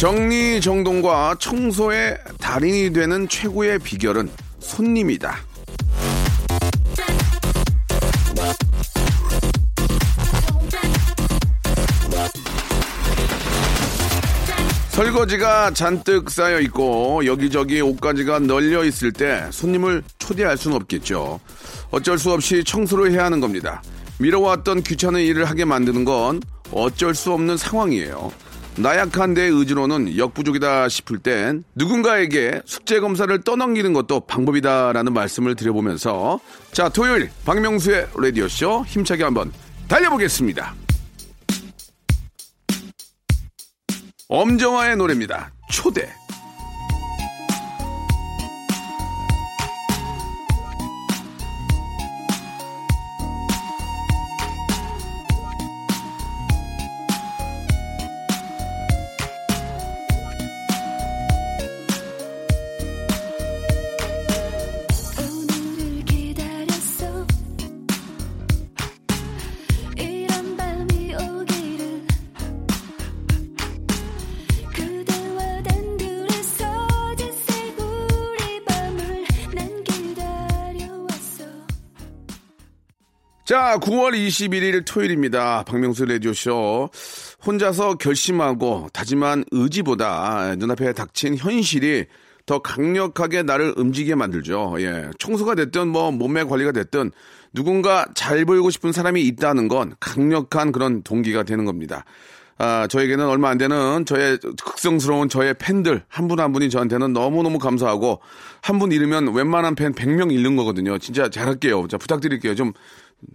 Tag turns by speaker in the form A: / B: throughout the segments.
A: 정리정돈과 청소의 달인이 되는 최고의 비결은 손님이다 설거지가 잔뜩 쌓여 있고 여기저기 옷가지가 널려 있을 때 손님을 초대할 수는 없겠죠. 어쩔 수 없이 청소를 해야 하는 겁니다. 미뤄왔던 귀찮은 일을 하게 만드는 건 어쩔 수 없는 상황이에요. 나약한 내 의지로는 역부족이다 싶을 땐 누군가에게 숙제 검사를 떠넘기는 것도 방법이다라는 말씀을 드려보면서 자 토요일 박명수의 라디오 쇼 힘차게 한번 달려보겠습니다. 엄정화의 노래입니다. 초대. 자, 9월 21일 토요일입니다. 박명수 라디오쇼. 혼자서 결심하고 다짐한 의지보다 눈앞에 닥친 현실이 더 강력하게 나를 움직이게 만들죠. 예. 청소가 됐든 뭐 몸매 관리가 됐든 누군가 잘 보이고 싶은 사람이 있다는 건 강력한 그런 동기가 되는 겁니다. 아, 저에게는 얼마 안 되는 저의 극성스러운 저의 팬들 한 분한 분이 저한테는 너무너무 감사하고 한 분 잃으면 웬만한 팬 100명 잃는 거거든요. 진짜 잘할게요. 자, 부탁드릴게요. 좀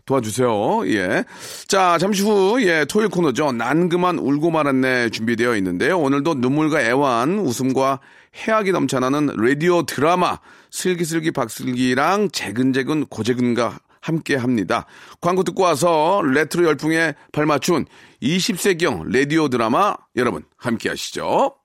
A: 도와주세요. 예. 자, 잠시 후, 예, 토요일 코너죠. 난 그만 울고 말았네 준비되어 있는데요. 오늘도 눈물과 애환, 웃음과 해학이 넘쳐나는 라디오 드라마, 슬기슬기 박슬기랑 재근재근 고재근과 함께 합니다. 광고 듣고 와서 레트로 열풍에 발맞춘 20세기형 라디오 드라마 여러분 함께 하시죠.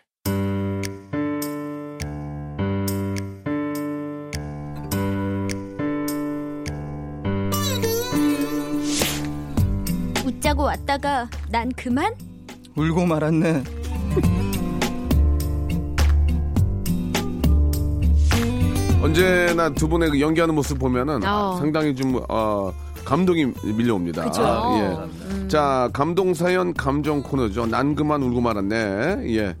B: 웃자고 왔다가 난 그만?
C: 울고 말았네.
A: 언제나 두 분의 그 연기하는 모습 보면은
B: 어.
A: 상당히 좀 어, 감동이 밀려옵니다.
B: 그죠.
A: 아, 예. 자, 감동 사연 감정 코너죠. 난 그만 울고 말았네. 예.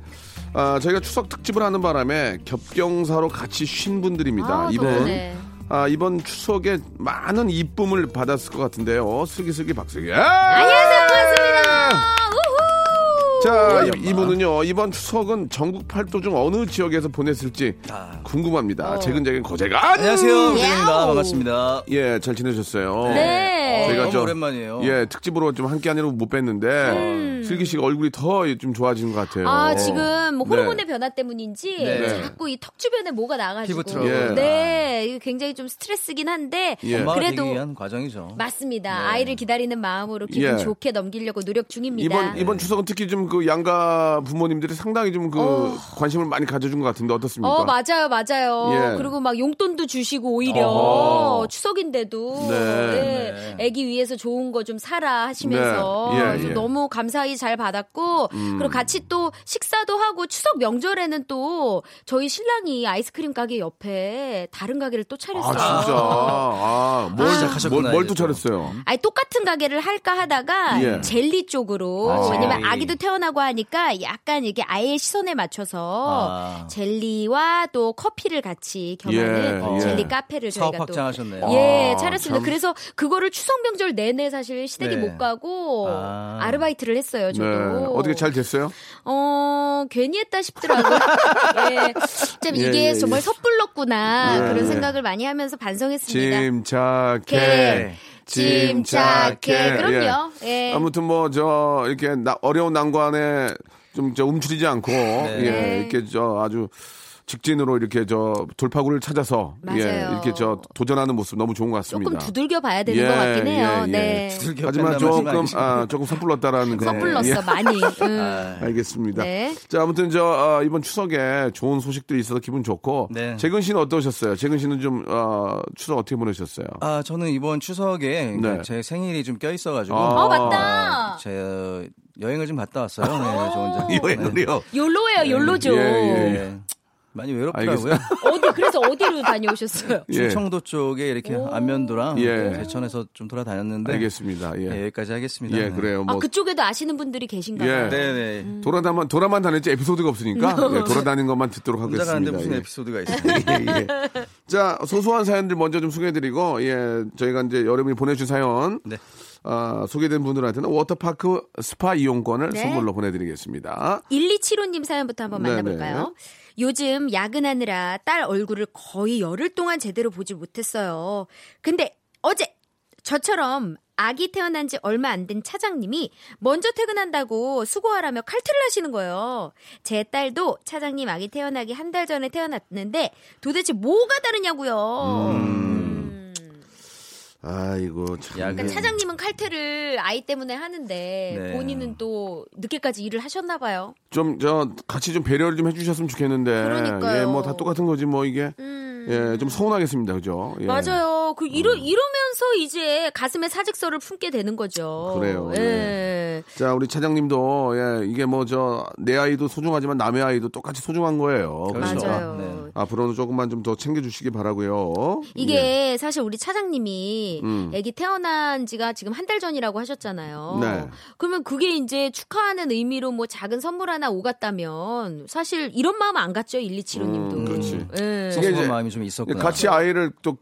A: 아, 저희가 추석 특집을 하는 바람에 겹경사로 같이 쉰 분들입니다.
B: 아,
A: 이번
B: 덕분에.
A: 아, 이번 추석에 많은 이쁨을 받았을 것 같은데요. 슬기슬기 박슬기.
B: 안녕하세요 반갑습니다
A: 자, 이- 이분은요, 이번 추석은 전국 팔도 중 어느 지역에서 보냈을지
C: 아.
A: 궁금합니다. 재근재근 고재가.
C: 안녕하세요.
B: 네.
C: 배경입니다.
B: 야오.
C: 반갑습니다.
A: 예, 잘 지내셨어요.
B: 네.
C: 어,
A: 저희가 좀-
C: 오랜만이에요.
A: 예, 특집으로 좀 함께 하느라고 못 뵀는데, 슬기 씨가 얼굴이 더 좀 좋아지는 것 같아요.
D: 아, 지금 뭐
A: 네.
D: 호르몬의 변화 때문인지
C: 네.
D: 자꾸 이 턱 주변에 뭐가 나가지고
C: 피부.
A: 예.
D: 네, 이거 굉장히 좀 스트레스긴 한데
A: 예.
D: 그래도
C: 위한 과정이죠.
D: 맞습니다.
C: 네.
D: 아이를 기다리는 마음으로 기분
A: 예.
D: 좋게 넘기려고 노력 중입니다.
A: 이번, 이번 추석은 특히 좀그 양가 부모님들이 상당히 좀그
D: 어.
A: 관심을 많이 가져준 것 같은데 어떻습니까?
D: 어, 맞아요, 맞아요.
A: 예.
D: 그리고 막 용돈도 주시고 오히려
A: 어허.
D: 추석인데도
A: 네.
D: 네. 애기 위해서 좋은 거 좀 사라 하시면서
A: 네. 예,
D: 그래서
A: 예. 음.
D: 너무 감사히 잘 받았고 그리고 같이 또 식사도 하고 추석 명절에는 또 저희 신랑이 아이스크림 가게 옆에 다른 가게를 또 차렸어요.
A: 아, 진짜. 아, 뭘,
C: 시작하셨구나,
A: 뭘, 뭘또
C: 이제 또.
A: 차렸어요?
D: 아니 똑같은 가게를 할까 하다가
A: 예.
D: 젤리 쪽으로
A: 아,
D: 왜냐면
A: 젤리.
D: 아기도 태어 나고 하니까 약간 이게 아이의 시선에 맞춰서
C: 아.
D: 젤리와 또 커피를 같이 겸하는
A: 예, 예.
D: 젤리 카페를
C: 사업
D: 저희가 또
C: 확장하셨네요.
D: 예,
A: 아,
D: 차렸습니다.
A: 참.
D: 그래서 그거를 추석 명절 내내 사실 시댁이
C: 네.
D: 못 가고
C: 아.
D: 아. 르바이트를 했어요. 저도.
A: 네. 어떻게 잘 됐어요?
D: 어, 괜히 했다 싶더라고요. 예. 좀
A: 예,
D: 이게
A: 예,
D: 정말
A: 예.
D: 섣불렀구나.
A: 예,
D: 그런
A: 예.
D: 생각을 많이 하면서 반성했습니다.
A: 침착해.
D: 게. 침착해. 그럼요. 예.
A: 아무튼 뭐 저 이렇게 나- 어려운 난관에 좀 저 움츠리지 않고
D: 네.
A: 예, 이렇게 저 아주 직진으로 이렇게 저 돌파구를 찾아서 예,
D: 맞아요.
A: 이렇게 저 도전하는 모습 너무 좋은 것 같습니다.
D: 조금 두들겨 봐야 되는
A: 예,
D: 것 같긴 해요.
A: 예, 예.
D: 네.
C: 두들겨
A: 하지만 조금 아, 조금 섣불렀다라는 그런
D: 섣불렀어
A: 예,
D: 많이. 음.
C: 아,
A: 알겠습니다.
D: 네.
A: 자, 아무튼 저 어, 이번 추석에 좋은 소식들이 있어서 기분 좋고
C: 네.
A: 재근 씨는 어떠셨어요? 재근 씨는 좀 어, 추석 어떻게 보내셨어요?
C: 아, 저는 이번 추석에
A: 네.
C: 제 생일이 좀 껴 있어가지고.
A: 아.
D: 어 맞다.
C: 제 어, 여행을 좀 갔다 왔어요. 네, 저 혼자.
A: 여행을요?
D: 욜로예요, 욜로죠.
A: 예, 예,
C: 네. 많이 외롭더라고요.
D: 어디 그래서 어디로 다녀오셨어요?
A: 예.
C: 충청도 쪽에 이렇게 안면도랑
A: 예.
C: 제천에서 좀 돌아다녔는데
A: 알겠습니다. 예.
C: 네, 여기까지 하겠습니다.
A: 예,
C: 네.
A: 그래요. 아뭐
D: 그쪽에도 아시는 분들이 계신가요?
A: 예.
C: 네네.
A: 돌아다만 돌아만 다녔지 에피소드가 없으니까 예, 돌아다니는 것만 듣도록 하겠습니다.
C: 가는데 무슨
A: 예.
C: 에피소드가 있어요?
A: 예, 예. 자, 소소한 사연들 먼저 좀 소개해드리고, 예, 저희가 이제 여러분이 보내주신 사연,
C: 네.
A: 아, 소개된 분들한테는 워터파크 스파 이용권을
D: 네.
A: 선물로 보내드리겠습니다.
D: 1275님 사연부터 한번
A: 네네.
D: 만나볼까요? 요즘 야근하느라 딸 얼굴을 거의 열흘 동안 제대로 보질 못했어요. 근데 어제 저처럼 아기 태어난 지 얼마 안 된 차장님이 먼저 퇴근한다고 수고하라며 칼퇴를 하시는 거예요. 제 딸도 차장님 아기 태어나기 한 달 전에 태어났는데 도대체 뭐가 다르냐고요. 음.
A: 아이고, 참.
D: 그러니까 차장님은 칼퇴를 아이 때문에 하는데
C: 네.
D: 본인은 또 늦게까지 일을 하셨나 봐요.
A: 좀, 저, 같이 좀 배려를 좀 해주셨으면 좋겠는데.
D: 그러니까요.
A: 예, 뭐 다 똑같은 거지, 뭐 이게.
D: 음.
A: 예, 좀 서운하겠습니다. 그죠? 예.
D: 맞아요. 그 이러 이러면서 이제 가슴에 사직서를 품게 되는 거죠.
A: 그래요.
D: 예.
A: 자, 우리 차장님도, 예, 이게 뭐 저, 내 아이도 소중하지만 남의 아이도 똑같이 소중한 거예요. 그러니까
D: 맞아요.
C: 네.
A: 앞으로는 조금만 좀 더 챙겨주시기 바라고요
D: 이게 사실 우리 차장님이
A: 음.
D: 아기 태어난 지가 지금 한 달 전이라고 하셨잖아요.
A: 네.
D: 그러면 그게 이제 축하하는 의미로 뭐 작은 선물 하나 오갔다면 사실 이런 마음 안 갔죠 1275님도.
A: 음, 그렇지.
D: 예.
A: 이게 이제
C: 마음이 좀 있었구나.
A: 같이 아이를 또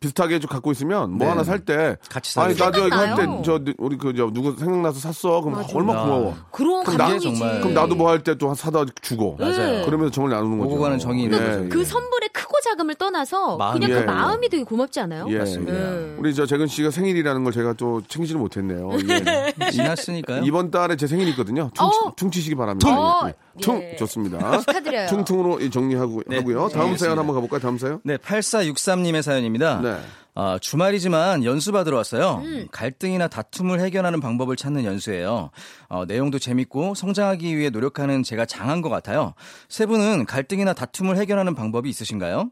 A: 비슷하게 좀 갖고 있으면 뭐
C: 네.
A: 하나 살 때
C: 같이
A: 아니. 나도 이거 할때
D: 생각나요.
A: 저 우리 그 저 누구 생각나서 샀어 그럼
D: 맞아.
A: 얼마나
C: 아.
A: 고마워
D: 그런
A: 그럼 나-.
C: 정말-
A: 그럼 나도 뭐 할 때 또 사다 주고
C: 맞아요.
A: 그러면서 정을 나누는 거죠
C: 오고 가는 정이 있는 거죠.
D: 그 선물의 크고 작음을 떠나서
C: 마음이-
D: 그냥
A: 예,
D: 그
A: 예.
D: 마음이 되게 고맙지 않아요?
A: 예,
C: 맞습니다.
D: 예.
A: 우리 저 재근 씨가 생일이라는 걸 제가 또 챙기지를 못했네요. 예.
C: 지났으니까요.
A: 이번 달에 제 생일이 있거든요. 퉁,
D: 어.
A: 퉁치시기 바랍니다.
D: 퉁!
A: 예. 퉁
D: 예.
A: 좋습니다.
D: 축하드려요.
A: 퉁퉁으로 이 정리하고
C: 네.
A: 하고요. 다음
C: 네,
A: 사연. 한번 가볼까요? 다음 사연.
C: 네, 8463님의 사연입니다.
A: 네.
C: 아, 주말이지만 연수 받으러 왔어요.
D: 음.
C: 갈등이나 다툼을 해결하는 방법을 찾는 연수예요. 어, 내용도 재밌고 성장하기 위해 노력하는 제가 장한 것 같아요. 세 분은 갈등이나 다툼을 해결하는 방법이 있으신가요?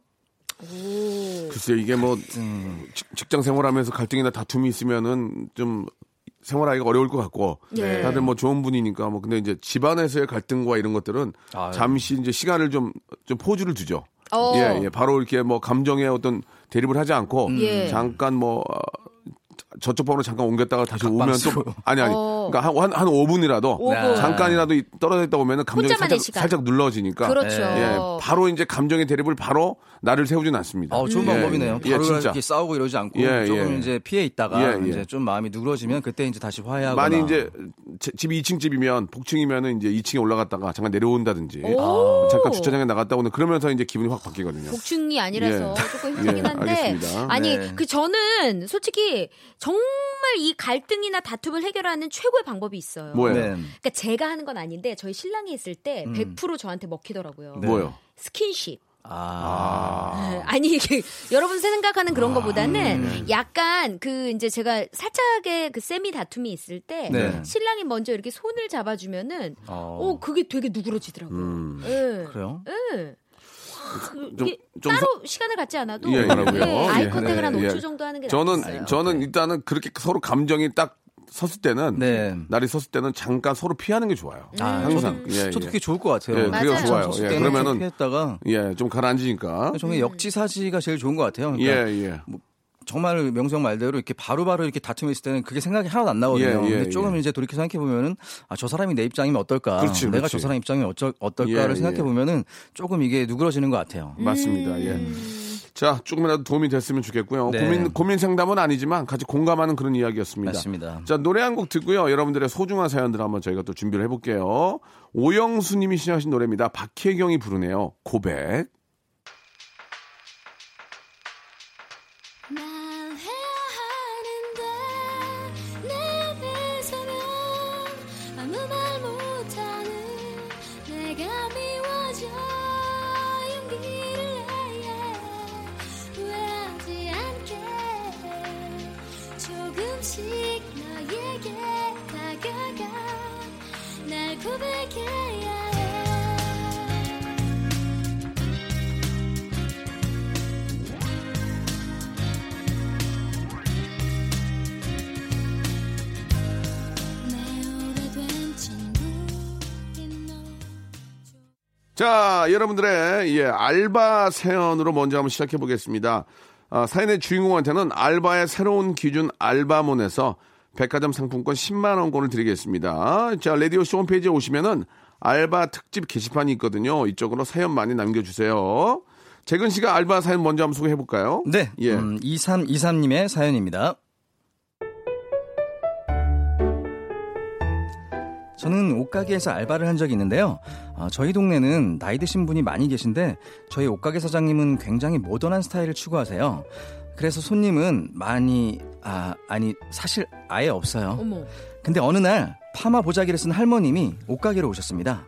A: 글쎄 이게 뭐 직- 직장 생활하면서 갈등이나 다툼이 있으면은 좀 생활하기가 어려울 것 같고
D: 예.
A: 다들 뭐 좋은 분이니까 뭐 근데 이제 집안에서의 갈등과 이런 것들은
C: 아유.
A: 잠시 이제 시간을 좀 좀 포즈를 두죠.
D: 어.
A: 예, 예. 바로 이렇게 뭐 감정의 어떤 대립을 하지 않고
D: 예.
A: 잠깐 뭐 어, 저쪽 방으로 잠깐 옮겼다가 다시 오면
C: 각방수로.
A: 또 아니 아니
D: 어.
A: 그러니까 한, 한, 한 5분이라도
D: 5분.
A: 잠깐이라도 이- 떨어져 있다 보면은 감정이 살짝. 살짝 눌러지니까
D: 그렇죠.
A: 예, 바로 이제 감정의 대립을 바로 나를 세우진 않습니다.
C: 어, 좋은
A: 예,
C: 방법이네요.
A: 예,
C: 바로
A: 진짜.
C: 이렇게 싸우고 이러지 않고
A: 예,
C: 조금
A: 예.
C: 이제 피해 있다가
A: 예, 예.
C: 이제 좀 마음이 누그러지면 그때 이제 다시 화해하거나
A: 많이 이제 제- 집이 2층 집이면 복층이면은 이제 2층에 올라갔다가 잠깐 내려온다든지
D: 오.
A: 잠깐 주차장에 나갔다 오는 그러면서 이제 기분이 확 바뀌거든요.
D: 복층이 아니라서
A: 예.
D: 조금 힘들긴
A: 예,
D: 한데
A: 알겠습니다.
D: 아니
C: 네.
D: 그 저는 솔직히 정말 이 갈등이나 다툼을 해결하는 최고의 방법이 있어요.
A: 뭐예요?
C: 네.
D: 그러니까 제가 하는 건 아닌데 저희 신랑이 했을 때
A: 음.
D: 100% 저한테 먹히더라고요.
A: 뭐요?
D: 스킨십.
C: 아,
D: 아니 이게 여러분 생각하는
A: 아,
D: 그런 거보다는
A: 네.
D: 약간 그 이제 제가 살짝의 그 세미 다툼이 있을 때
C: 네.
D: 신랑이 먼저 이렇게 손을 잡아주면은
C: 어.
D: 어 그게 되게 누그러지더라고요.
A: 음.
D: 예.
C: 그래요?
D: 예. 그
A: 좀- 좀
D: 따로 시간을 갖지 않아도
A: 예,
D: 예? 아이
A: 예.
D: 컨택을 한
A: 네,
D: 5초
A: 예.
D: 정도 하는 게
A: 저는
D: 낫겠어요.
A: 저는 일단은 그렇게 서로 감정이 딱 섰을 때는
C: 네.
A: 날이 섰을 때는 잠깐 서로 피하는 게 좋아요.
C: 아,
A: 항상.
C: 저도,
A: 예,
C: 저도
A: 예.
C: 그게 좋을 것 같아요.
A: 예, 그게. 좋아요. 예,
C: 때는
A: 그러면은
C: 좀 피했다가
A: 예, 좀 가라앉으니까.
C: 저는 역지사지가 제일 좋은 것 같아요.
A: 예,
C: 그러니까
A: 예.
C: 정말 명성 말대로 이렇게 바로 바로 이렇게 다툼이 있을 때는 그게 생각이 하나도 안 나거든요.
A: 예, 예,
C: 근데 조금
A: 예.
C: 이제 돌이켜 생각해 보면은 아, 저 사람이 내 입장이면 어떨까?
A: 그렇지,
C: 내가
A: 그렇지.
C: 저 사람 입장이 어쩔, 어떨까를
A: 예,
C: 생각해
A: 예.
C: 보면은 조금 이게 누그러지는 것 같아요.
A: 맞습니다. 예. 자, 조금이라도 도움이 됐으면 좋겠고요.
C: 네.
A: 고민, 고민 상담은 아니지만 같이 공감하는 그런 이야기였습니다.
C: 맞습니다.
A: 자, 노래 한 곡 듣고요. 여러분들의 소중한 사연들 한번 저희가 또 준비를 해볼게요. 오영수 님이 신청하신 노래입니다. 박혜경이 부르네요. 고백. 자, 여러분들의 예, 알바 사연으로 먼저 한번 시작해 보겠습니다. 아, 사연의 주인공한테는 알바의 새로운 기준 알바몬에서 백화점 상품권 10만 원권을 드리겠습니다. 자, 라디오 쇼 홈페이지에 오시면은 알바 특집 게시판이 있거든요. 이쪽으로 사연 많이 남겨 주세요. 재근 씨가 알바 사연 먼저 한번 소개해 볼까요?
C: 네.
A: 예.
C: 음, 2323님의 사연입니다. 저는 옷가게에서 알바를 한 적이 있는데요. 아, 저희 동네는 나이 드신 분이 많이 계신데 저희 옷가게 사장님은 굉장히 모던한 스타일을 추구하세요. 그래서 손님은 많이 아 아니 사실 아예 없어요.
D: 어머.
C: 근데 어느 날 파마 보자기를 쓴 할머님이 옷가게로 오셨습니다.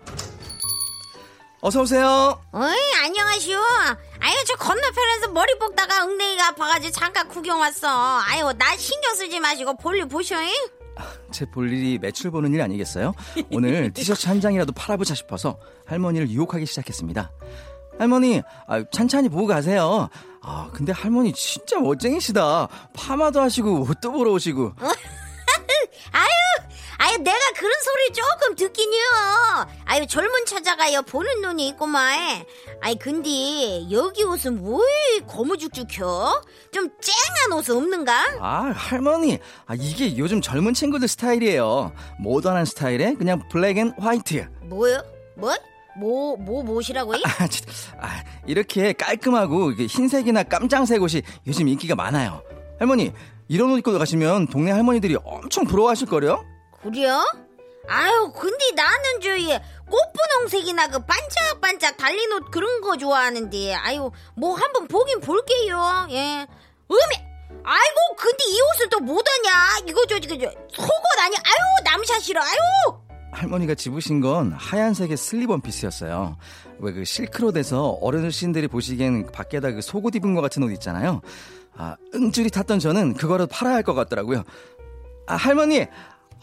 C: 어서 오세요.
E: 어이 안녕하시오 아유 저 건너편에서 머리 뽑다가 엉덩이가 아파가지고 잠깐 구경 왔어 아유 나 신경 쓰지 마시고 볼일 보셔잉
C: 제 볼일이 매출 보는 일 아니겠어요? 오늘 티셔츠 한 장이라도 팔아보자 싶어서 할머니를 유혹하기 시작했습니다. 할머니, 아, 찬찬히 보고 가세요. 아, 근데 할머니 진짜 멋쟁이시다. 파마도 하시고 옷도 보러 오시고.
E: 아유 내가 그런 소리 조금 듣긴요 아유 젊은 처자가요 보는 눈이 있구만 아이 근데 여기 옷은 왜 거무죽죽혀 좀 쨍한 옷은 없는가
C: 아, 할머니, 아, 이게 요즘 젊은 친구들 스타일이에요. 모던한 스타일에 그냥 black and white.
E: 뭐요 뭐? 뭐, 뭐, 무엇이라고요?
C: 아, 진짜, 아, 이렇게 깔끔하고 흰색이나 깜장색 옷이 요즘 인기가 많아요. 할머니, 이런 옷 입고 가시면 동네 할머니들이 엄청 부러워하실걸요?
E: 그래요? 아유, 근데 나는 저기 꽃분홍색이나 그 반짝반짝 달린 옷 그런 거 좋아하는데, 아유, 뭐 한번 보긴 볼게요. 예. 음에, 아이고, 근데 이 옷은 또 뭐더냐? 이거 저, 저, 저, 속옷 아니야? 아유, 남샷이라, 아유!
C: 할머니가 집으신 건 하얀색의 슬립 원피스였어요. 왜 그 실크로드에서 어르신들이 보시기엔 밖에다 그 속옷 입은 것 같은 옷 있잖아요. 아, 응줄이 탔던 저는 그거라도 팔아야 할 것 같더라고요. 아, 할머니!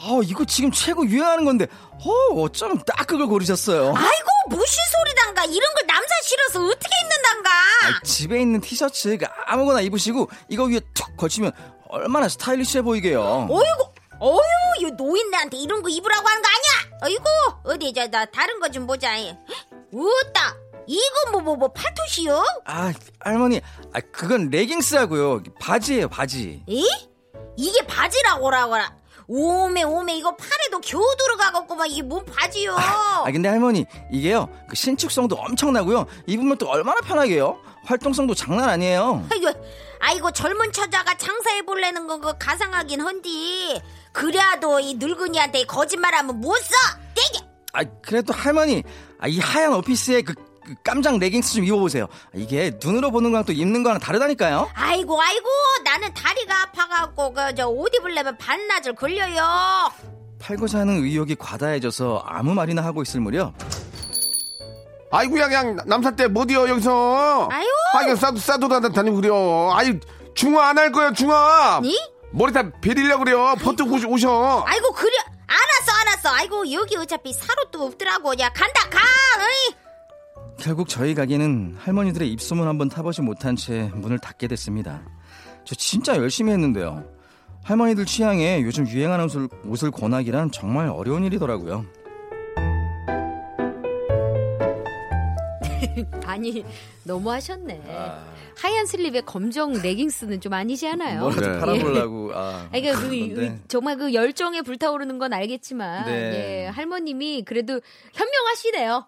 C: 아, 이거 지금 최고 유행하는 건데, 어, 어쩌면 딱 그걸 고르셨어요.
E: 아이고, 무슨 소리단가? 이런 걸 남사 실어서 어떻게 입는단가?
C: 아, 집에 있는 티셔츠 그 아무거나 입으시고 이거 위에 툭 걸치면 얼마나 스타일리시해 보이게요.
E: 어이구, 어휴, 이 노인네한테 이런 거 입으라고 하는 거 아니야? 어이구, 어디, 저, 나 다른 거 좀 보자. 으따, 이거 뭐, 뭐, 뭐, 팔토시요?
C: 아, 할머니, 아, 그건 레깅스라고요. 바지예요, 바지.
E: 에? 이게 바지라고라고라. 오메, 오메, 이거 팔에도 겨우 들어가겠구만. 이게 뭔 바지요?
C: 아, 근데 할머니, 이게요, 그 신축성도 엄청나고요. 입으면 또 얼마나 편하게요? 활동성도 장난 아니에요.
E: 아이고, 아이고, 젊은 처자가 장사해 볼래는 거, 그 가상하긴 헌디. 그래도 이 늙은이한테 거짓말하면 못 써! 떼게!
C: 아, 그래도 할머니, 아, 이 하얀 오피스에 그, 그 깜장 레깅스 좀 입어보세요. 이게 눈으로 보는 거랑 또 입는 거랑 다르다니까요.
E: 아이고, 아이고, 나는 다리가 아파갖고, 그, 저, 옷 입으려면 반나절 걸려요.
C: 팔고자 하는 의욕이 과다해져서 아무 말이나 하고 있을 무렵
A: 아이고야 그냥 남사 때 못이요 여기서.
E: 아유.
A: 아 그냥 싸도 싸도 다 다니고 그래요. 아이 중화 안 할 거야 중화.
E: 니?
A: 머리 다 베리려 그래요. 퍼뜩 오셔. 오셔.
E: 아이고, 그래. 알았어, 알았어. 아이고, 여기 어차피 사롯도 없더라고. 야, 간다, 가! 어이.
C: 결국 저희 가게는 할머니들의 입소문 한번 타보지 못한 채 문을 닫게 됐습니다. 저 진짜 열심히 했는데요. 할머니들 취향에 요즘 유행하는 옷을, 옷을 권하기란 정말 어려운 일이더라고요.
D: 아니 너무 하셨네. 하얀 슬립에 검정 레깅스는 좀 아니지 않아요?
C: 뭐라도
A: 네.
C: 팔아보려고. 아,
D: 아니, 그러니까 그.
C: 그
D: 정말 그 열정에 불타오르는 건 알겠지만
C: 네.
D: 예, 할머님이 그래도 현명하시네요.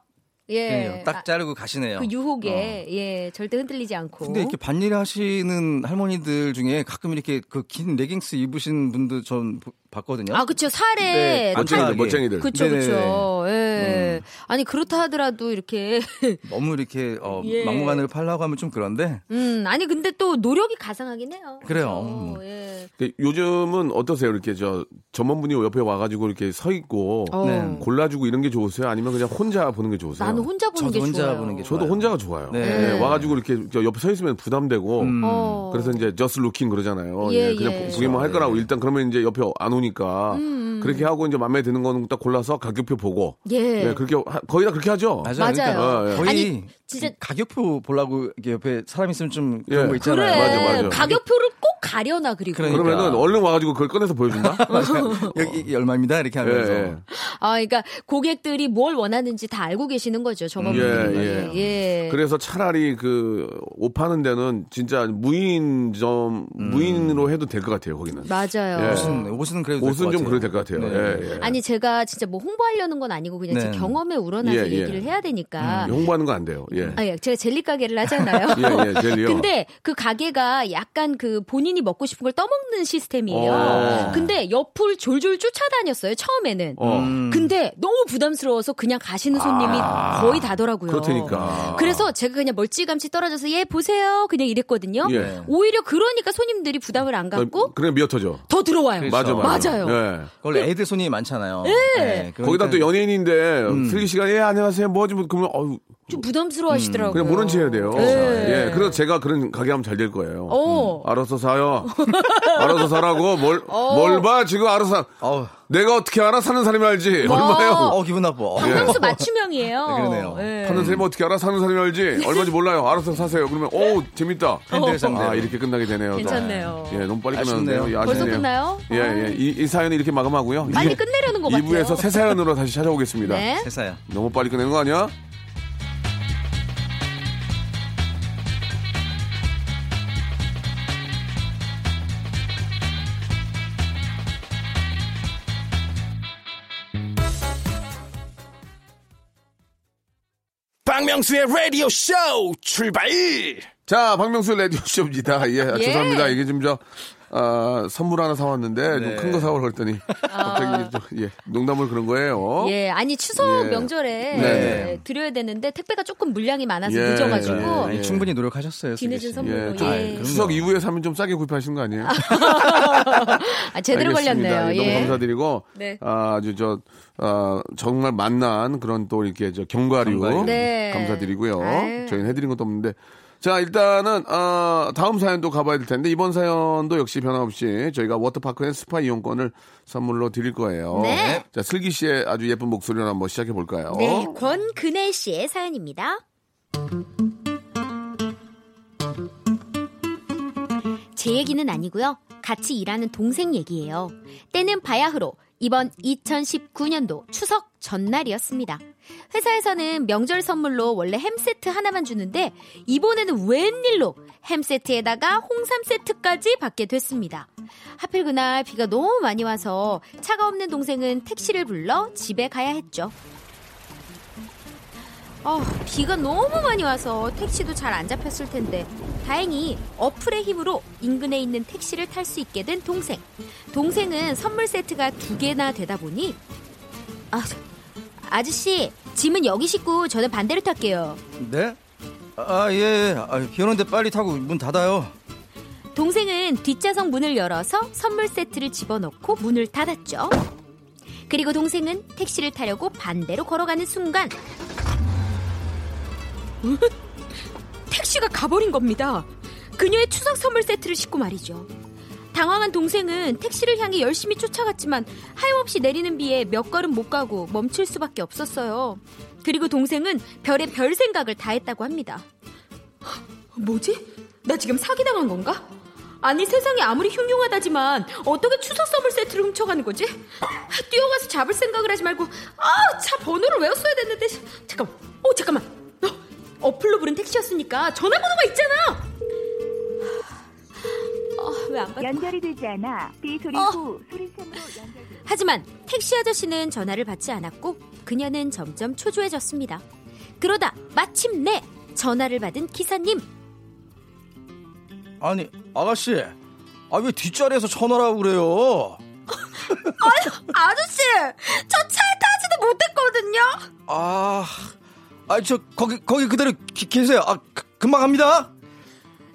D: 예,
C: 그래요. 딱 자르고 가시네요.
D: 아, 그 유혹에 예 절대 흔들리지 않고.
C: 근데 이렇게 반일 하시는 할머니들 중에 가끔 이렇게 그 긴 레깅스 입으신 분도 전 보- 봤거든요.
D: 아 그쵸 살에
C: 네,
D: 탈-
A: 멋쟁이들, 멋쟁이들.
D: 그쵸
C: 네네네.
D: 그쵸. 예.
C: 음.
D: 아니 그렇다 하더라도 이렇게
C: 너무 이렇게 어,
D: 예.
C: 막무가내로 팔라고 하면 좀 그런데
D: 음 아니 근데 또 노력이 가상하긴 해요.
C: 그래요.
D: 어,
C: 음.
D: 예.
A: 그 요즘은 어떠세요? 이렇게 저 전문분이 옆에 와가지고 이렇게 서 있고
D: 어.
C: 네.
A: 골라주고 이런 게 좋으세요? 아니면 그냥 혼자 보는 게 좋으세요?
D: 나는 혼자 보는
C: 저도
D: 게
C: 혼자
D: 좋아요.
C: 보는 게
A: 저도
C: 좋아요.
A: 혼자가 좋아요.
C: 네.
A: 예, 와가지고 이렇게 저 옆에 서 있으면 부담되고
C: 음.
D: 어.
A: 그래서 이제 just looking 그러잖아요.
D: 예,
A: 예, 그냥
D: 예.
A: 보기만 할 거라고 일단 그러면 이제 옆에 안 오니 까
D: 음,
A: 그렇게 하고 이제 마음에 드는 거는 딱 골라서 가격표 보고
D: 예.
A: 예, 그렇게 하- 거의 다 그렇게 하죠.
C: 맞아요.
D: 맞아요.
C: 그러니까
A: 예, 예.
C: 거의
D: 아니, 진짜-
C: 가격표 보려고 이렇게 옆에 사람 있으면 좀 그런
A: 예.
C: 거 있잖아요.
D: 그래
A: 맞아, 맞아.
D: 가격표를 꼭 가려나 그리고
C: 그러니까.
A: 그러면은 얼른 와가지고 그걸 꺼내서 보여준다.
C: 여기 이게 얼마입니다 이렇게 하면서
A: 예, 예.
D: 아 그러니까 고객들이 뭘 원하는지 다 알고 계시는 거죠 저번
A: 예,
D: 분들이
A: 예.
D: 예.
A: 그래서 차라리 그 옷 파는 데는 진짜 무인점 무인으로 해도 될 것 같아요. 거기는.
D: 맞아요.
A: 예.
C: 옷은 옷은 그래도
A: 옷은 좀 그래도 될 것 같아요.
C: 네.
A: 예, 예.
D: 아니 제가 진짜 뭐 홍보하려는 건 아니고 그냥 제
C: 네.
D: 경험에 우러나서
A: 예, 예.
D: 얘기를 해야 되니까.
A: 예, 홍보하는 거 안 돼요. 예.
D: 아, 예, 제가 젤리 가게를 하잖아요.
A: 예, 예, 젤리요.
D: 근데 그 가게가 약간 그 본인이 먹고 싶은 걸 떠먹는 시스템이에요.
A: 어.
D: 근데 옆을 졸졸 쫓아다녔어요, 처음에는.
A: 어.
C: 음.
D: 근데 너무 부담스러워서 그냥 가시는 손님이 거의 다더라고요.
A: 그렇다니까.
D: 그래서 제가 그냥 멀찌감치 떨어져서 얘 보세요 그냥 이랬거든요.
A: 예.
D: 오히려 그러니까 손님들이 부담을 안 갖고
A: 그래 미어터져.
D: 더 들어와요.
A: 맞아, 맞아.
D: 맞아요.
A: 예.
C: 원래 애들 손이 많잖아요. 네. 그러니까
A: 거기다 또 연예인인데 슬기 씨가 예 안녕하세요 뭐지 뭐 그러면 어유
D: 좀 부담스러워 하시더라고요.
A: 그냥 모른 체 해야 돼요.
D: 네.
A: 예. 그래서 제가 그런 가게 하면 잘 될 거예요.
D: 어.
A: 알아서 사요. 알아서 사라고 뭘뭘봐 지금 알아서 사.
C: 어우,
A: 내가 어떻게 알아 사는 사람이 알지 얼마요?
C: 어 기분 나빠. 어.
D: 박명수 맞춤형이에요.
C: 네, 그러네요.
D: 예.
A: 파는 사람이 어떻게 알아 사는 사람이 알지 얼마인지 몰라요. 알아서 사세요. 그러면 오 재밌다.
C: 상대로.
A: 아 이렇게 끝나게 되네요.
D: 괜찮네요.
A: 예, 너무 빨리. 끝나는데요. 예,
D: 벌써. 끝나요?
A: 예, 예. 이, 이 사연은 이렇게 마감하고요.
D: 빨리 끝내려는 것 같아요.
A: 2부에서 새 사연으로 다시 찾아오겠습니다.
D: 네.
C: 세사야.
A: 너무 빨리 끝내는 거 아니야?
F: 박명수의 라디오 쇼 출발!
A: 자, 박명수 라디오 쇼입니다. 예,
D: 예.
A: 죄송합니다. 이게 좀 저, 아, 선물 하나 사왔는데,
C: 네.
A: 좀큰 거 사오라 그랬더니, 갑자기, 저, 예, 농담을 그런 거예요.
D: 예, 아니 추석
A: 예.
D: 명절에
A: 네.
D: 드려야 되는데 택배가 조금 물량이 많아서
A: 예.
D: 늦어가지고
A: 예.
C: 아니, 충분히 노력하셨어요.
D: 뒤늦은. 선물로
A: 예,
D: 예.
A: 좀
C: 그럼요.
A: 추석 이후에 사면 좀 싸게 구입하시는 거 아니에요?
D: 아, 제대로
A: 알겠습니다.
D: 걸렸네요.
A: 예, 너무
D: 예.
A: 감사드리고,
D: 네.
A: 아, 아주 저, 아, 정말 만난 그런 또 이렇게 저 견과류.
C: 견과류.
D: 네.
A: 감사드리고요.
D: 아유.
A: 저희는 해드린 것도 없는데. 자, 일단은, 아, 다음 사연도 가봐야 될 텐데, 이번 사연도 역시 변함없이 저희가 워터파크 and 스파 이용권을 선물로 드릴 거예요.
D: 네.
A: 자, 슬기 씨의 아주 예쁜 목소리로 한번 시작해 볼까요?
D: 네, 권근혜 씨의 사연입니다. 제 얘기는 아니고요. 같이 일하는 동생 얘기예요. 때는 바야흐로 이번 2019년도 추석 전날이었습니다. 회사에서는 명절 선물로 원래 햄 세트 하나만 주는데 이번에는 웬일로 햄 세트에다가 홍삼 세트까지 받게 됐습니다. 하필 그날 비가 너무 많이 와서 차가 없는 동생은 택시를 불러 집에 가야 했죠. 아, 비가 너무 많이 와서 택시도 잘 안 잡혔을 텐데 다행히 어플의 힘으로 인근에 있는 택시를 탈 수 있게 된 동생. 동생은 선물 세트가 두 개나 되다 보니 아, 아저씨 짐은 여기 싣고 저는 반대로 탈게요.
C: 네? 아, 예, 예. 아, 비 오는데 빨리 타고 문 닫아요.
D: 동생은 뒷좌석 문을 열어서 선물 세트를 집어넣고 문을 닫았죠. 그리고 동생은 택시를 타려고 반대로 걸어가는 순간 으, 택시가 가버린 겁니다. 그녀의 추석 선물 세트를 싣고 말이죠. 당황한 동생은 택시를 향해 열심히 쫓아갔지만 하염없이 내리는 비에 몇 걸음 못 가고 멈출 수밖에 없었어요. 그리고 동생은 별의 별 생각을 다 했다고 합니다. 뭐지? 나 지금 사기당한 건가? 아니 세상이 아무리 흉흉하다지만 어떻게 추석 선물 세트를 훔쳐가는 거지? 뛰어가서 잡을 생각을 하지 말고 아 차 번호를 외웠어야 됐는데 잠깐만 어 잠깐만 어, 어플로 부른 택시였으니까 전화번호가 있잖아 아, 왜 안 받고
G: 연결이 되지 않아 삐 소리
D: 어.
G: 후 소리샘으로 연결.
D: 하지만 택시 아저씨는 전화를 받지 않았고 그녀는 점점 초조해졌습니다. 그러다 마침내 전화를 받은 기사님
C: 아니 아가씨 아 왜 뒷자리에서 전화라고 그래요
D: 아저씨 저 차에 타지도 못했거든요.
C: 아, 아, 저, 거기, 거기 그대로 기- 계세요. 아, 그- 금방 갑니다.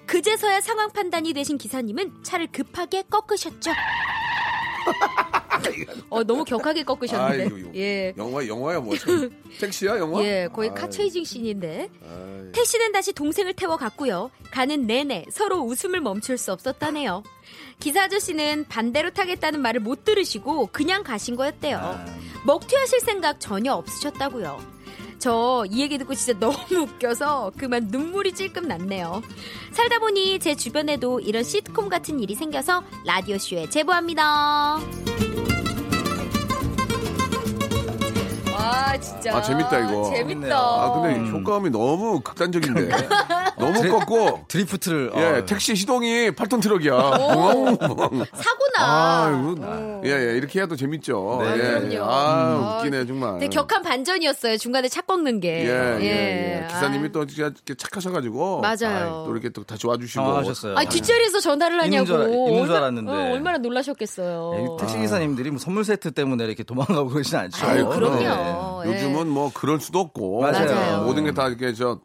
D: 그제서야 상황 판단이 되신 기사님은 차를 급하게 꺾으셨죠. 어 너무 격하게 꺾으셨는데.
A: 아이고,
D: 예.
A: 영화 영화야 뭐 참. 택시야 영화?
D: 예, 거의
A: 아이,
D: 카체이징 씬인데.
A: 아이.
D: 택시는 다시 동생을 태워 갔고요. 가는 내내 서로 웃음을 멈출 수 없었다네요. 기사 아저씨는 반대로 타겠다는 말을 못 들으시고 그냥 가신 거였대요. 먹튀하실 생각 전혀 없으셨다고요. 저 이 얘기 듣고 진짜 너무 웃겨서 그만 눈물이 찔끔 났네요. 살다 보니 제 주변에도 이런 시트콤 같은 일이 생겨서 라디오쇼에 제보합니다. 와 진짜
A: 아, 재밌다, 이거.
D: 재밌다.
A: 아 근데
C: 음.
A: 효과음이 너무 극단적인데 너무 꺾고
C: 드리프트를.
A: 예
C: 아,
A: 택시 시동이 8톤 트럭이야. 멍, 멍.
D: 사고나.
A: 아, 이거, 예, 예, 이렇게 해도 재밌죠.
C: 네,
A: 예,
D: 그럼요.
A: 예. 아,
D: 아,
A: 웃기네, 정말.
D: 되게 격한 반전이었어요. 중간에 차 꺾는 게.
A: 예, 예, 예. 기사님이
D: 아.
A: 또 진짜 이렇게 착하셔가지고.
D: 맞아요.
A: 또 이렇게 또 다시 와주시고.
C: 아, 하셨어요.
D: 아니 뒷자리에서 전화를
C: 있는
D: 하냐고.
C: 줄 알- 있는 줄
D: 얼마-
C: 알았는데.
D: 어, 얼마나 놀라셨겠어요.
C: 예, 택시 기사님들이 뭐 선물 세트 때문에 이렇게 도망가고 그러진 않죠.
D: 아유,
A: 아이,
D: 그럼요.
A: 네.
D: 예.
A: 요즘은 뭐 그럴 수도 없고.
C: 맞아요.
D: 맞아요.
A: 모든 게 다 이렇게 저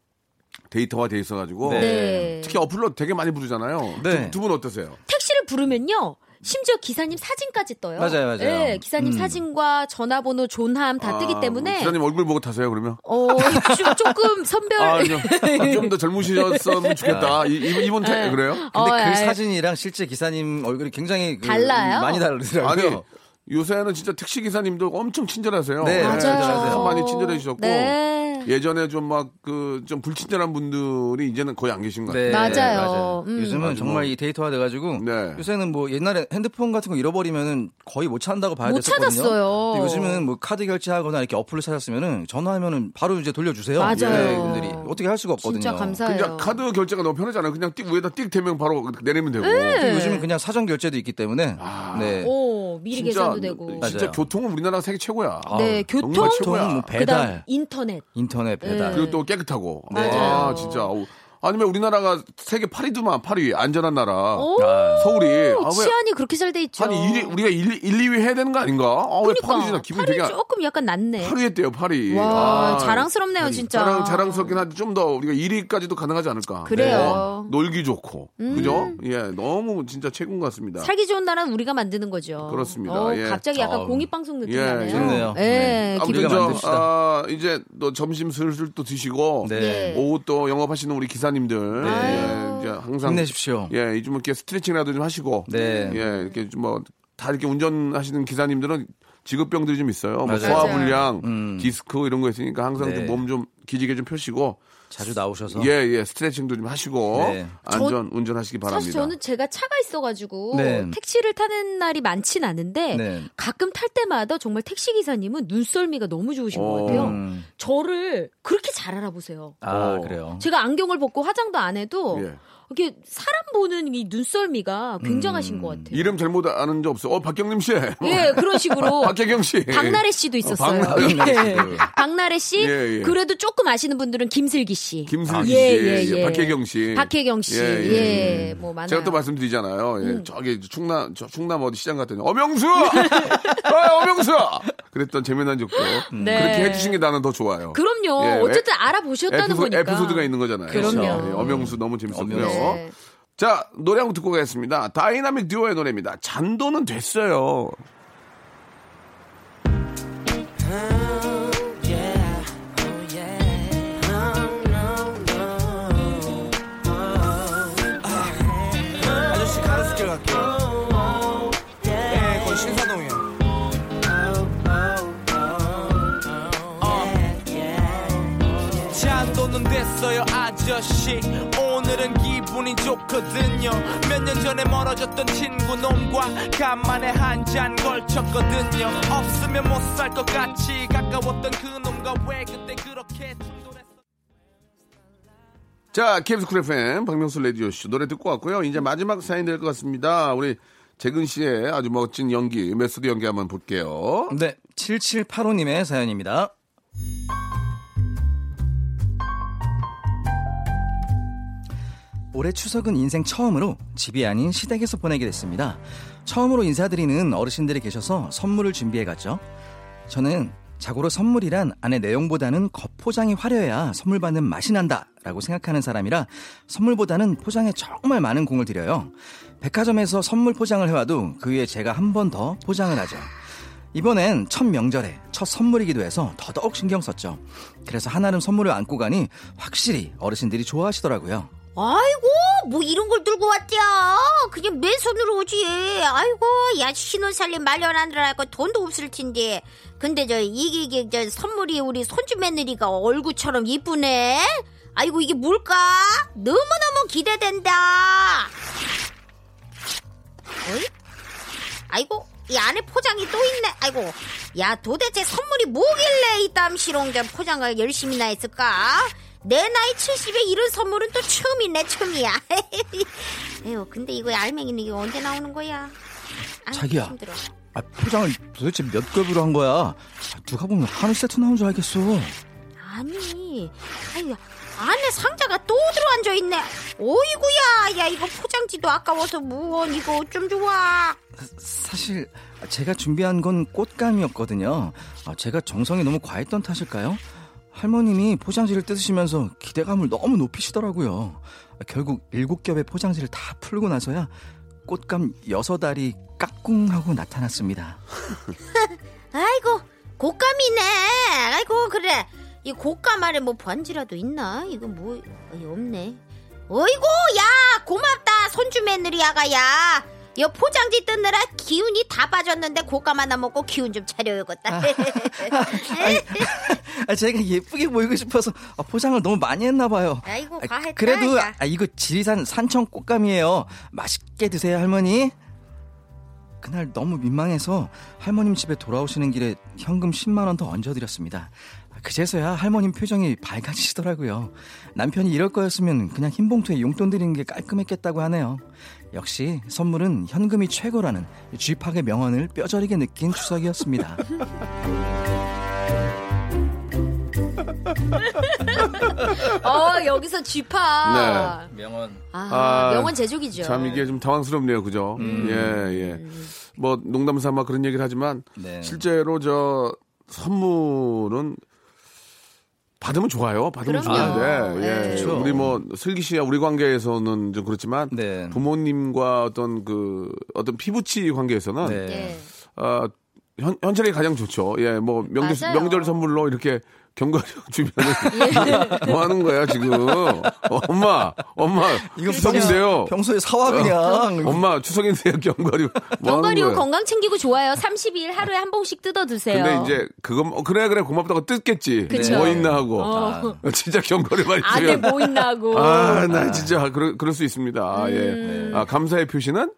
A: 데이터화 돼 있어가지고.
C: 네.
D: 네.
A: 특히 어플로 되게 많이 부르잖아요.
C: 네.
A: 두분 어떠세요?
D: 택시를 부르면요. 심지어 기사님 사진까지 떠요.
C: 맞아요, 맞아요.
D: 네, 기사님
C: 음.
D: 사진과 전화번호, 존함 다 뜨기
A: 아,
D: 때문에
A: 기사님 얼굴 보고 타세요, 그러면?
D: 어, 조- 조금 선별
A: 아, 좀더 젊으셨으면 좋겠다. 이, 이분, 이분 태- 그래요?
C: 근데
D: 어,
C: 그
D: 아,
C: 사진이랑 실제 기사님 얼굴이 굉장히 그
D: 달라요?
C: 많이 다르더라고요.
A: 아니, 요새는 진짜 택시 기사님도 엄청 친절하세요.
C: 네,
D: 맞아요.
A: 참 많이 친절해 주셨고.
D: 네.
A: 예전에 좀 막 그 좀 불친절한 분들이 이제는 거의 안 계신 것 같아요.
C: 네,
D: 맞아요. 음.
C: 요즘은
A: 아주
C: 정말
A: 뭐-
C: 이 데이터화 돼가지고
A: 네.
C: 요새는 뭐 옛날에 핸드폰 같은 거 잃어버리면은 거의 못 찾는다고 봐야
D: 못
C: 됐었거든요.
D: 찾았어요.
C: 근데 요즘은 뭐 카드 결제하거나 이렇게 어플을 찾았으면은 전화하면은 바로 이제 돌려주세요.
D: 맞아요.
C: 네, 분들이 어떻게 할 수가 없거든요.
D: 진짜 감사해요.
A: 그냥 카드 결제가 너무 편하잖아요. 그냥 띡 위에다 띡 대면 바로 내리면 되고.
C: 또 요즘은 그냥 사전 결제도 있기 때문에
A: 아.
C: 네.
D: 오, 미리 계산도 되고.
A: 진짜
C: 맞아요.
A: 교통은 우리나라가 세계 최고야.
D: 네,
A: 정말
D: 교통,
A: 최고야.
C: 뭐
D: 그다음
C: 배달,
D: 인터넷.
C: 인터넷 배달.
D: 네.
A: 그리고 또 깨끗하고.
D: 맞아요.
A: 아, 진짜. 아니면 우리나라가 세계 8위도만 8위 안전한 나라.
D: 오,
C: 아,
A: 서울이 아, 왜
D: 치안이 그렇게 잘 돼 있죠.
A: 아니 1위 우리가 1, 1, 2위 해야 되는 거 아닌가? 아, 왜
D: 그러니까
A: 8위지나 기분
D: 팔이
A: 되게
D: 조금 약간 낮네.
A: 8위 했대요, 8위.
D: 와,
A: 아,
D: 자랑스럽네요, 진짜.
A: 자랑, 자랑스럽긴 한데 좀 더 우리가 1위까지도 가능하지 않을까.
D: 그래요. 음.
A: 네. 놀기 좋고. 그죠? 예, 너무 진짜 최고인 것 같습니다.
D: 살기 좋은 나라는 우리가 만드는 거죠.
A: 그렇습니다.
D: 어,
A: 예.
D: 갑자기 약간
C: 어우.
D: 공익방송 느낌
A: 예,
D: 나네요.
C: 좋네요.
D: 예,
C: 네.
D: 기분
A: 아무튼
C: 우리가
A: 저,
C: 만듭시다.
A: 아, 이제 또 점심 슬슬 또 드시고.
C: 네.
D: 예.
A: 오후 또 영업하시는 우리 기사 님들. 예, 이제 항상.
C: 힘내십시오.
A: 예, 좀 이렇게 스트레칭이라도 좀 하시고.
C: 네.
A: 예, 이렇게 좀 뭐, 다 이렇게 운전하시는 기사님들은 직업병들이 좀 있어요. 뭐. 소화불량,
C: 음.
A: 디스크 이런 거 있으니까 항상
C: 네.
A: 좀몸좀 기지개 좀 펴시고.
C: 자주 나오셔서
A: 예, 예, 스트레칭도 좀 하시고.
C: 네.
A: 안전 운전하시기 바랍니다.
D: 사실 저는 제가 차가 있어가지고
C: 네.
D: 택시를 타는 날이 많진 않은데
C: 네.
D: 가끔 탈 때마다 정말 택시 기사님은 눈썰미가 너무 좋으신 것
A: 어.
D: 같아요.
C: 음.
D: 저를 그렇게 잘 알아보세요.
C: 아
A: 어.
C: 그래요.
D: 제가 안경을 벗고 화장도 안 해도
A: 예.
D: 이렇게 사람 보는 이 눈썰미가 굉장하신
C: 음.
D: 것 같아요.
A: 이름 잘못 아는 적 없어 요. 어, 박경림 씨.
D: 예, 그런 식으로
A: 박혜경 씨.
D: 박나래 씨도 있었어요.
A: 박나래
D: 예.
A: 씨.
D: 박나래 씨.
A: 예, 예.
D: 그래도 조금 아시는 분들은 김슬기 씨.
A: 김슬기 씨.
D: 예,
A: 예,
D: 예,
A: 예.
D: 예.
A: 박혜경 씨.
D: 박혜경 씨.
A: 예,
D: 예,
A: 예.
D: 뭐 많아요. 음.
A: 제가 또 말씀드리잖아요. 예, 저기 충남 저 충남 어디 시장 갔더니 어명수, 아, 어명수. 그랬던 재미난 적도
D: 네.
A: 그렇게 해주신 게 나는 더 좋아요.
D: 그럼요.
A: 예,
D: 어쨌든 알아보셨다는
A: 에피소,
D: 거니까.
A: 에피소드가 있는 거잖아요.
D: 그럼요.
A: 예, 어명수 너무 재밌었고요.
D: 네.
A: 자 노래 한 곡 듣고 가겠습니다. 다이나믹 듀오의 노래입니다. 잔돈은 됐어요.
H: 아저씨 가로수길 갈게요. 네, 거기 신사동이요. 잔도는 됐어요 아저씨 기분이 좋거든요 몇 년 전에 멀어졌던 친구 놈과 간만에 한 잔 걸쳤거든요 없으면 못 살 것 같이 가까웠던 그 놈과 왜 그때 그렇게 충돌했어
A: 자, KBS 쿨 FM 박명수 라디오쇼 노래 듣고 왔고요. 이제 마지막 사연 될것 같습니다. 우리 재근 씨의 아주 멋진 연기, method 연기 한번 볼게요.
C: 네, 7785님의 사연입니다. 올해 추석은 인생 처음으로 집이 아닌 시댁에서 보내게 됐습니다. 처음으로 인사드리는 어르신들이 계셔서 선물을 준비해 갔죠. 저는 자고로 선물이란 안의 내용보다는 겉포장이 화려해야 선물 받는 맛이 난다 라고 생각하는 사람이라 선물보다는 포장에 정말 많은 공을 들여요. 백화점에서 선물 포장을 해와도 그 위에 제가 한 번 더 포장을 하죠. 이번엔 첫 명절에 첫 선물이기도 해서 더더욱 신경 썼죠. 그래서 한아름 선물을 안고 가니 확실히 어르신들이 좋아하시더라고요.
E: 아이고 뭐 이런 걸 들고 왔디야. 그냥 맨손으로 오지. 아이고 야 신혼살림 마련하느라고 돈도 없을 텐데. 근데 저 이게 이게 저 선물이 우리 손주 며느리가 얼굴처럼 이쁘네. 아이고 이게 뭘까? 너무너무 기대된다. 어이? 아이고 이 안에 포장이 또 있네. 아이고 야 도대체 선물이 뭐길래 이 땀시롱 저 포장을 열심히나 했을까 내 나이 70에 이런 선물은 또 처음이네 처음이야 에휴 근데 이거 알맹이는 이거 언제 나오는 거야 아유,
C: 자기야.
E: 힘들어.
C: 아, 포장을 도대체 몇 겹으로 한 거야? 아, 누가 보면 한우 세트 나온 줄 알겠어.
E: 아니 아유 안에 상자가 또 들어앉아 있네 오이구야 야 이거 포장지도 아까워서 무언 이거 어쩜 좋아
C: 사실 제가 준비한 건 꽃감이었거든요. 아, 제가 정성이 너무 과했던 탓일까요? 할머님이 포장지를 뜯으시면서 기대감을 너무 높이시더라고요. 아, 결국 일곱 겹의 포장지를 다 풀고 나서야 꽃감 여섯 알이 까꿍하고 나타났습니다.
E: 아이고 곶감이네. 아이고 그래. 이 곶감 안에 뭐 반지라도 있나? 이거 뭐 없네. 어이구 야 고맙다 손주 며느리야가 야 이 포장지 뜯느라 기운이 다 빠졌는데 곶감 하나 먹고 기운 좀 차려야겠다
C: 아, 제가 예쁘게 보이고 싶어서 아, 포장을 너무 많이 했나 봐요.
E: 아이고
C: 아,
E: 과했다
C: 그래도
E: 야.
C: 아, 이거 지리산 산청 꽃감이에요. 맛있게 드세요, 할머니. 그날 너무 민망해서 할머님 집에 돌아오시는 길에 현금 10만 원 더 얹어드렸습니다. 그제서야 할머님 표정이 밝아지시더라고요. 남편이 이럴 거였으면 그냥 흰 봉투에 용돈 드리는 게 깔끔했겠다고 하네요. 역시 선물은 현금이 최고라는 쥐팍의 명언을 뼈저리게 느낀 추석이었습니다.
D: 어, 여기서 쥐파.
C: 명언.
D: 아,
A: 아,
D: 명언 제조기죠.
A: 참 이게 좀 당황스럽네요, 그죠?
C: 음.
A: 예, 예. 뭐 농담 삼아 그런 얘기를 하지만
C: 네.
A: 실제로 저 선물은 받으면 좋아요. 받으면
D: 그럼요.
A: 좋은데, 예.
D: 네.
C: 그렇죠.
A: 우리 뭐 슬기 씨와 우리 관계에서는 좀 그렇지만
C: 네.
A: 부모님과 어떤 그 어떤 피부치 관계에서는
C: 네.
D: 네.
A: 아, 현, 현찰이 가장 좋죠. 예, 뭐 명절
D: 맞아요.
A: 명절 선물로 이렇게 견과류 주면은
D: 예.
A: 뭐 하는 거야 지금? 엄마, 엄마
C: 이거
A: 추석인데요.
C: 평소에 사와 그냥.
A: 엄마 추석인데요 견과류. 뭐
D: 견과류? 건강 챙기고 좋아요. 30일 하루에 한 봉씩 뜯어 드세요.
A: 근데 이제 그거 뭐 그래 그래 고맙다고 뜯겠지.
D: 그쵸.
A: 뭐 있나 하고.
D: 어.
A: 진짜 견과류만
D: 안에
A: 있으면
D: 뭐 있나고.
A: 아, 나 진짜 그럴, 그럴 수 있습니다.
D: 음.
A: 예. 아, 감사의 표시는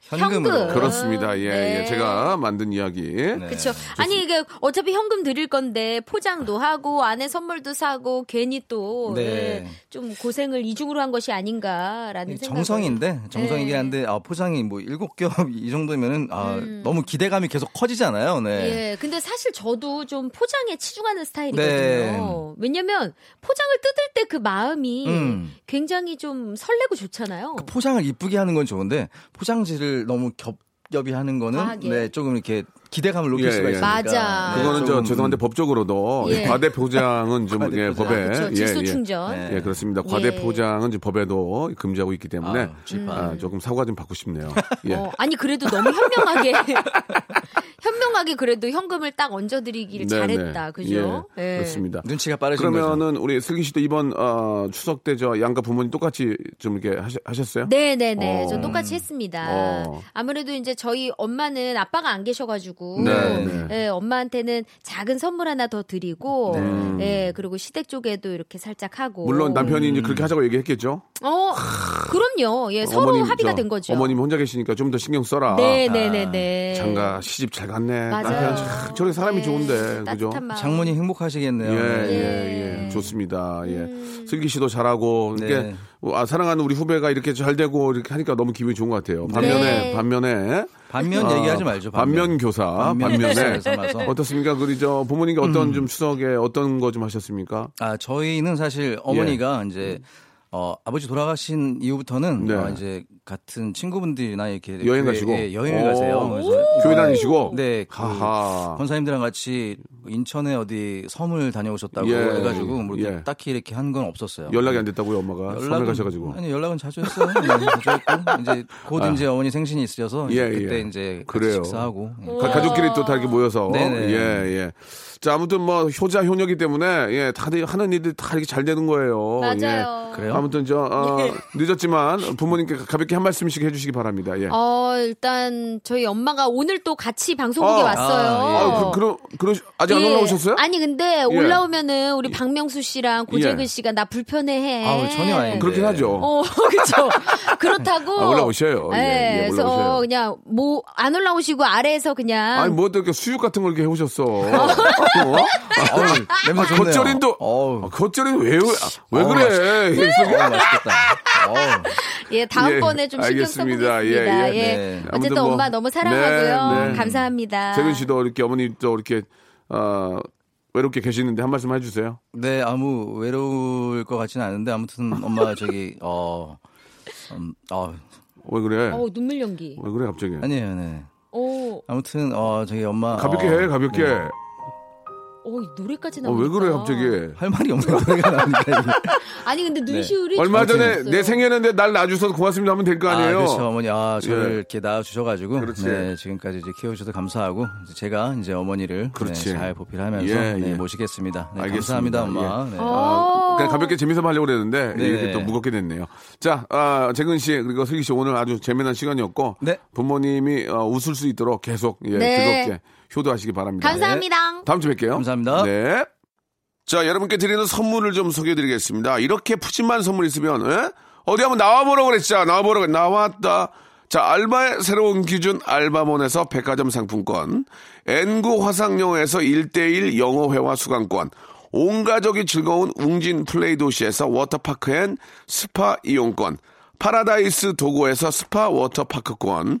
C: 현금으로.
D: 현금.
A: 그렇습니다. 예,
D: 네.
A: 예. 제가 만든 이야기.
C: 네.
D: 그렇죠. 아니 이게 어차피 현금 드릴 건데 포장도 하고 안에 선물도 사고 괜히 또
C: 네.
D: 예, 좀 고생을 이중으로 한 것이 아닌가라는 생각.
C: 정성인데 정성이긴
D: 네.
C: 한데 아, 포장이 뭐 일곱 겹 이 정도면은 아, 너무 기대감이 계속 커지잖아요. 네.
D: 음. 예, 근데 사실 저도 좀 포장에 치중하는 스타일이거든요.
C: 네.
D: 왜냐면 포장을 뜯을 때 그 마음이
C: 음.
D: 굉장히 좀 설레고 좋잖아요.
C: 그 포장을 이쁘게 하는 건 좋은데 포장지를 너무 겹겹이 하는 거는
D: 과하게.
C: 네 조금 이렇게 기대감을 높일
A: 예,
C: 수가
A: 예.
C: 있으니까.
D: 맞아.
C: 네,
A: 그거는 저 죄송한데 법적으로도
D: 예.
A: 과대 포장은 좀
C: 과대
A: 예,
C: 포장.
A: 법에
D: 그렇죠.
A: 예,
D: 질소
A: 예.
D: 충전.
C: 네.
A: 예, 그렇습니다. 과대
D: 예.
A: 포장은 지금 법에도 금지하고 있기 때문에
C: 아.
A: 아, 조금 사과 좀 받고 싶네요. 예.
D: 어, 아니 그래도 너무 현명하게 현명하게 그래도 현금을 딱 얹어드리길
A: 네,
D: 잘했다.
A: 네.
D: 그죠?
A: 예,
D: 예.
A: 그렇습니다.
C: 눈치가 빠르신 거죠.
A: 그러면은 우리 슬기 씨도 이번 어, 추석 때 저 양가 부모님 똑같이 좀 이렇게 하셨, 하셨어요?
D: 네네네.
A: 어.
D: 저 똑같이 했습니다.
A: 어.
D: 아무래도 이제 저희 엄마는 아빠가 안 계셔가지고,
A: 네, 네.
D: 예, 엄마한테는 작은 선물 하나 더 드리고,
A: 네.
D: 예, 그리고 시댁 쪽에도 이렇게 살짝 하고.
A: 물론 남편이 이제 그렇게 하자고 얘기했겠죠.
D: 어, 그럼요. 예, 서로
A: 어머님,
D: 합의가
A: 저,
D: 된 거죠.
A: 어머님 혼자 계시니까 좀 더 신경 써라.
D: 네네네네.
A: 장가 시집 잘 갔네.
D: 맞아요.
A: 남편 참 저렇게 사람이
D: 네,
A: 좋은데 그죠?
D: 따뜻한 마음.
C: 장모님 행복하시겠네요.
A: 예,
C: 네.
A: 예, 예. 좋습니다. 예.
D: 음.
A: 슬기 씨도 잘하고, 이렇게,
C: 네.
A: 아, 사랑하는 우리 후배가 이렇게 잘 되고, 이렇게 하니까 너무 기분이 좋은 것 같아요. 반면에,
D: 네.
A: 반면에.
C: 반면
A: 아,
C: 얘기하지 말죠.
A: 반면 교사.
C: 반면
A: 반면에.
C: 삼아서.
A: 어떻습니까? 그리 저 부모님께 어떤 좀 추석에 어떤 거 좀 하셨습니까?
C: 아, 저희는 사실 어머니가 이제 어, 아버지 돌아가신 이후부터는
A: 네.
C: 어, 이제 같은 친구분들이나 이렇게
A: 여행 가시고?
C: 예, 여행을
A: 오.
C: 가세요. 그래서
A: 교회 다니시고?
C: 네, 그
A: 하하.
C: 권사님들이랑 같이 인천에 어디 섬을 다녀오셨다고
A: 예,
C: 해가지고 뭐 이렇게
A: 예.
C: 딱히 이렇게 한 건 없었어요.
A: 연락이 안 됐다고요, 엄마가? 섬에 가셔가지고.
C: 아니 연락은 자주 했어요. 네, 자주 했고 이제 곧
A: 아.
C: 이제 어머니 생신이 있으셔서
A: 예,
C: 그때
A: 예.
C: 이제
A: 그래요.
C: 식사하고 예.
A: 가, 가족끼리 또 다 이렇게 모여서.
C: 네네.
A: 예, 예. 자, 아무튼 뭐, 효자, 효녀기 때문에, 예, 다들 하는 일들 다 이렇게 잘 되는 거예요.
D: 맞아요.
A: 예.
C: 그래요?
A: 아무튼 저, 어, 늦었지만 부모님께 가볍게 한 말씀씩 해주시기 바랍니다. 예.
D: 어, 일단 저희 엄마가 오늘 또 같이 방송국에
A: 아,
D: 왔어요.
A: 아, 그, 그러, 그러, 아직 안
D: 예.
A: 올라오셨어요?
D: 아니 근데 올라오면은 우리 박명수 씨랑 고재근
A: 예.
D: 씨가 나 불편해해.
C: 아우, 전혀 아닌데.
A: 그렇긴 하죠.
D: 어, 그렇죠. 그렇다고.
A: 아, 올라오셔요. 예,
D: 예,
A: 예,
D: 그래서
A: 올라오셔요.
D: 어, 그냥 뭐 안 올라오시고 아래에서 그냥
A: 아니, 뭐, 또 이렇게 수육 같은 걸 이렇게 해오셨어. 어?
C: 어우, 냄새 좋네요.
A: 겉절인도,
C: 어우.
A: 아, 겉절이는 왜, 왜,
C: 어우,
A: 그래?
C: 어우, 맛있겠다. 어우.
D: 예 다음번에
A: 예,
D: 좀 신경
A: 알겠습니다.
D: 써보겠습니다.
A: 예, 예.
D: 예.
C: 네.
D: 어쨌든
A: 뭐,
D: 엄마 너무 사랑하고요.
A: 네, 네.
D: 감사합니다.
A: 재근 씨도 이렇게 어머니 또 이렇게, 어, 외롭게 계시는데 한 말씀 해주세요.
C: 네, 아무 외로울 것 같지는 않은데 아무튼 엄마 저기 어, 음, 어
A: 왜 그래?
D: 어 눈물 연기.
A: 왜 그래, 갑자기?
C: 아니에요, 네.
D: 오,
C: 아무튼 어 저기 엄마
A: 가볍게
C: 어,
A: 해, 가볍게.
C: 네.
D: 어 노래까지
A: 어,
D: 나오니까.
A: 왜 그래, 갑자기?
C: 할 말이 없는 노래가 나오니까 이게.
D: 아니 근데
C: 네.
D: 눈시울이
A: 얼마 전에
D: 좋았어요.
A: 내 생일인데 날 놔주셔서 고맙습니다 하면 될 거 아니에요?
C: 아, 그렇죠. 어머니, 아, 저를
A: 예.
C: 이렇게 낳아주셔가지고.
A: 그렇지.
C: 네, 지금까지 이제 키워주셔서 감사하고. 이제 제가 이제 어머니를.
A: 그렇지.
C: 네, 잘 보필하면서.
A: 예,
C: 네,
A: 예.
C: 모시겠습니다. 네,
A: 알겠습니다.
C: 감사합니다, 엄마. 네.
D: 어.
A: 그냥 가볍게 재미삼아 하려고 그랬는데
C: 네.
A: 이렇게 또 무겁게 됐네요. 자, 아, 재근 씨 그리고 슬기 씨 오늘 아주 재미난 시간이었고
C: 네.
A: 부모님이 어, 웃을 수 있도록 계속 예,
D: 네.
A: 즐겁게 효도하시기 바랍니다.
D: 감사합니다.
A: 다음 주에 뵐게요.
C: 감사합니다.
A: 네. 자, 여러분께 드리는 선물을 좀 소개해 드리겠습니다. 이렇게 푸짐한 선물 있으면 예? 어디 한번 나와보라고 그랬죠. 나와보라고 나왔다. 자, 알바의 새로운 기준 알바몬에서 백화점 상품권, N구 화상영어에서 1대1 영어회화 수강권, 온 가족이 즐거운 웅진 플레이 도시에서 워터파크 and 스파 이용권, 파라다이스 도고에서 스파 워터파크권,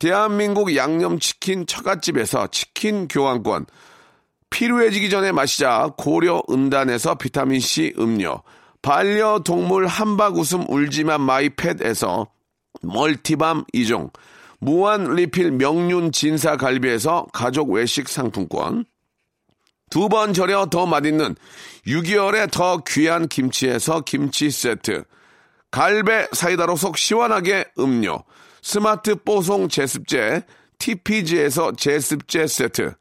A: 대한민국 양념치킨 처갓집에서 치킨 교환권, 필요해지기 전에 마시자. 고려 은단에서 비타민C 음료, 반려동물 한박 웃음 울지만 마이팻에서 멀티밤 2종, 무한 리필 명륜 진사 갈비에서 가족 외식 상품권, 두 번 절여 더 맛있는 6개월에 더 귀한 김치에서 김치 세트, 갈배 사이다로 속 시원하게 음료, 스마트 뽀송 제습제, TPG에서 제습제 세트,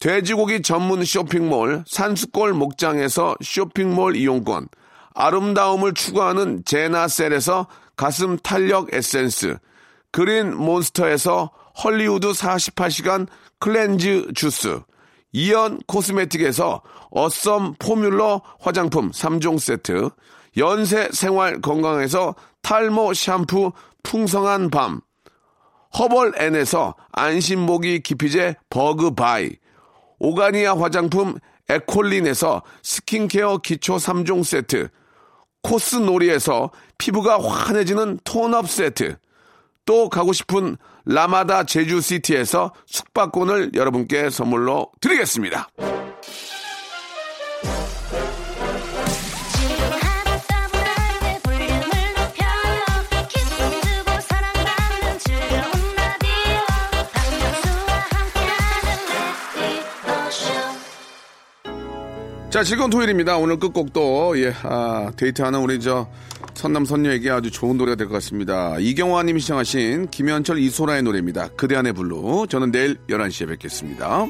A: 돼지고기 전문 쇼핑몰 산수골 목장에서 쇼핑몰 이용권, 아름다움을 추구하는 제나셀에서 가슴 탄력 에센스, 그린 몬스터에서 헐리우드 48시간 cleanse 주스, 이연 코스메틱에서 어썸 포뮬러 화장품 3종 세트, 연세 생활 건강에서 탈모 샴푸 풍성한 밤, 허벌 앤에서 안심모기 기피제 버그바이, 오가니아 화장품 에콜린에서 스킨케어 기초 3종 세트, 코스놀이에서 피부가 환해지는 톤업 세트, 또 가고 싶은 라마다 제주시티에서 숙박권을 여러분께 선물로 드리겠습니다.
I: 자, 즐거운 토요일입니다. 오늘 끝곡도, 예, 아, 데이트하는 우리 저, 선남 선녀에게 아주 좋은 노래가 될 것 같습니다. 이경화님이 신청하신 김현철 이소라의 노래입니다. 그대 안의 블루. 저는 내일 11시에 뵙겠습니다.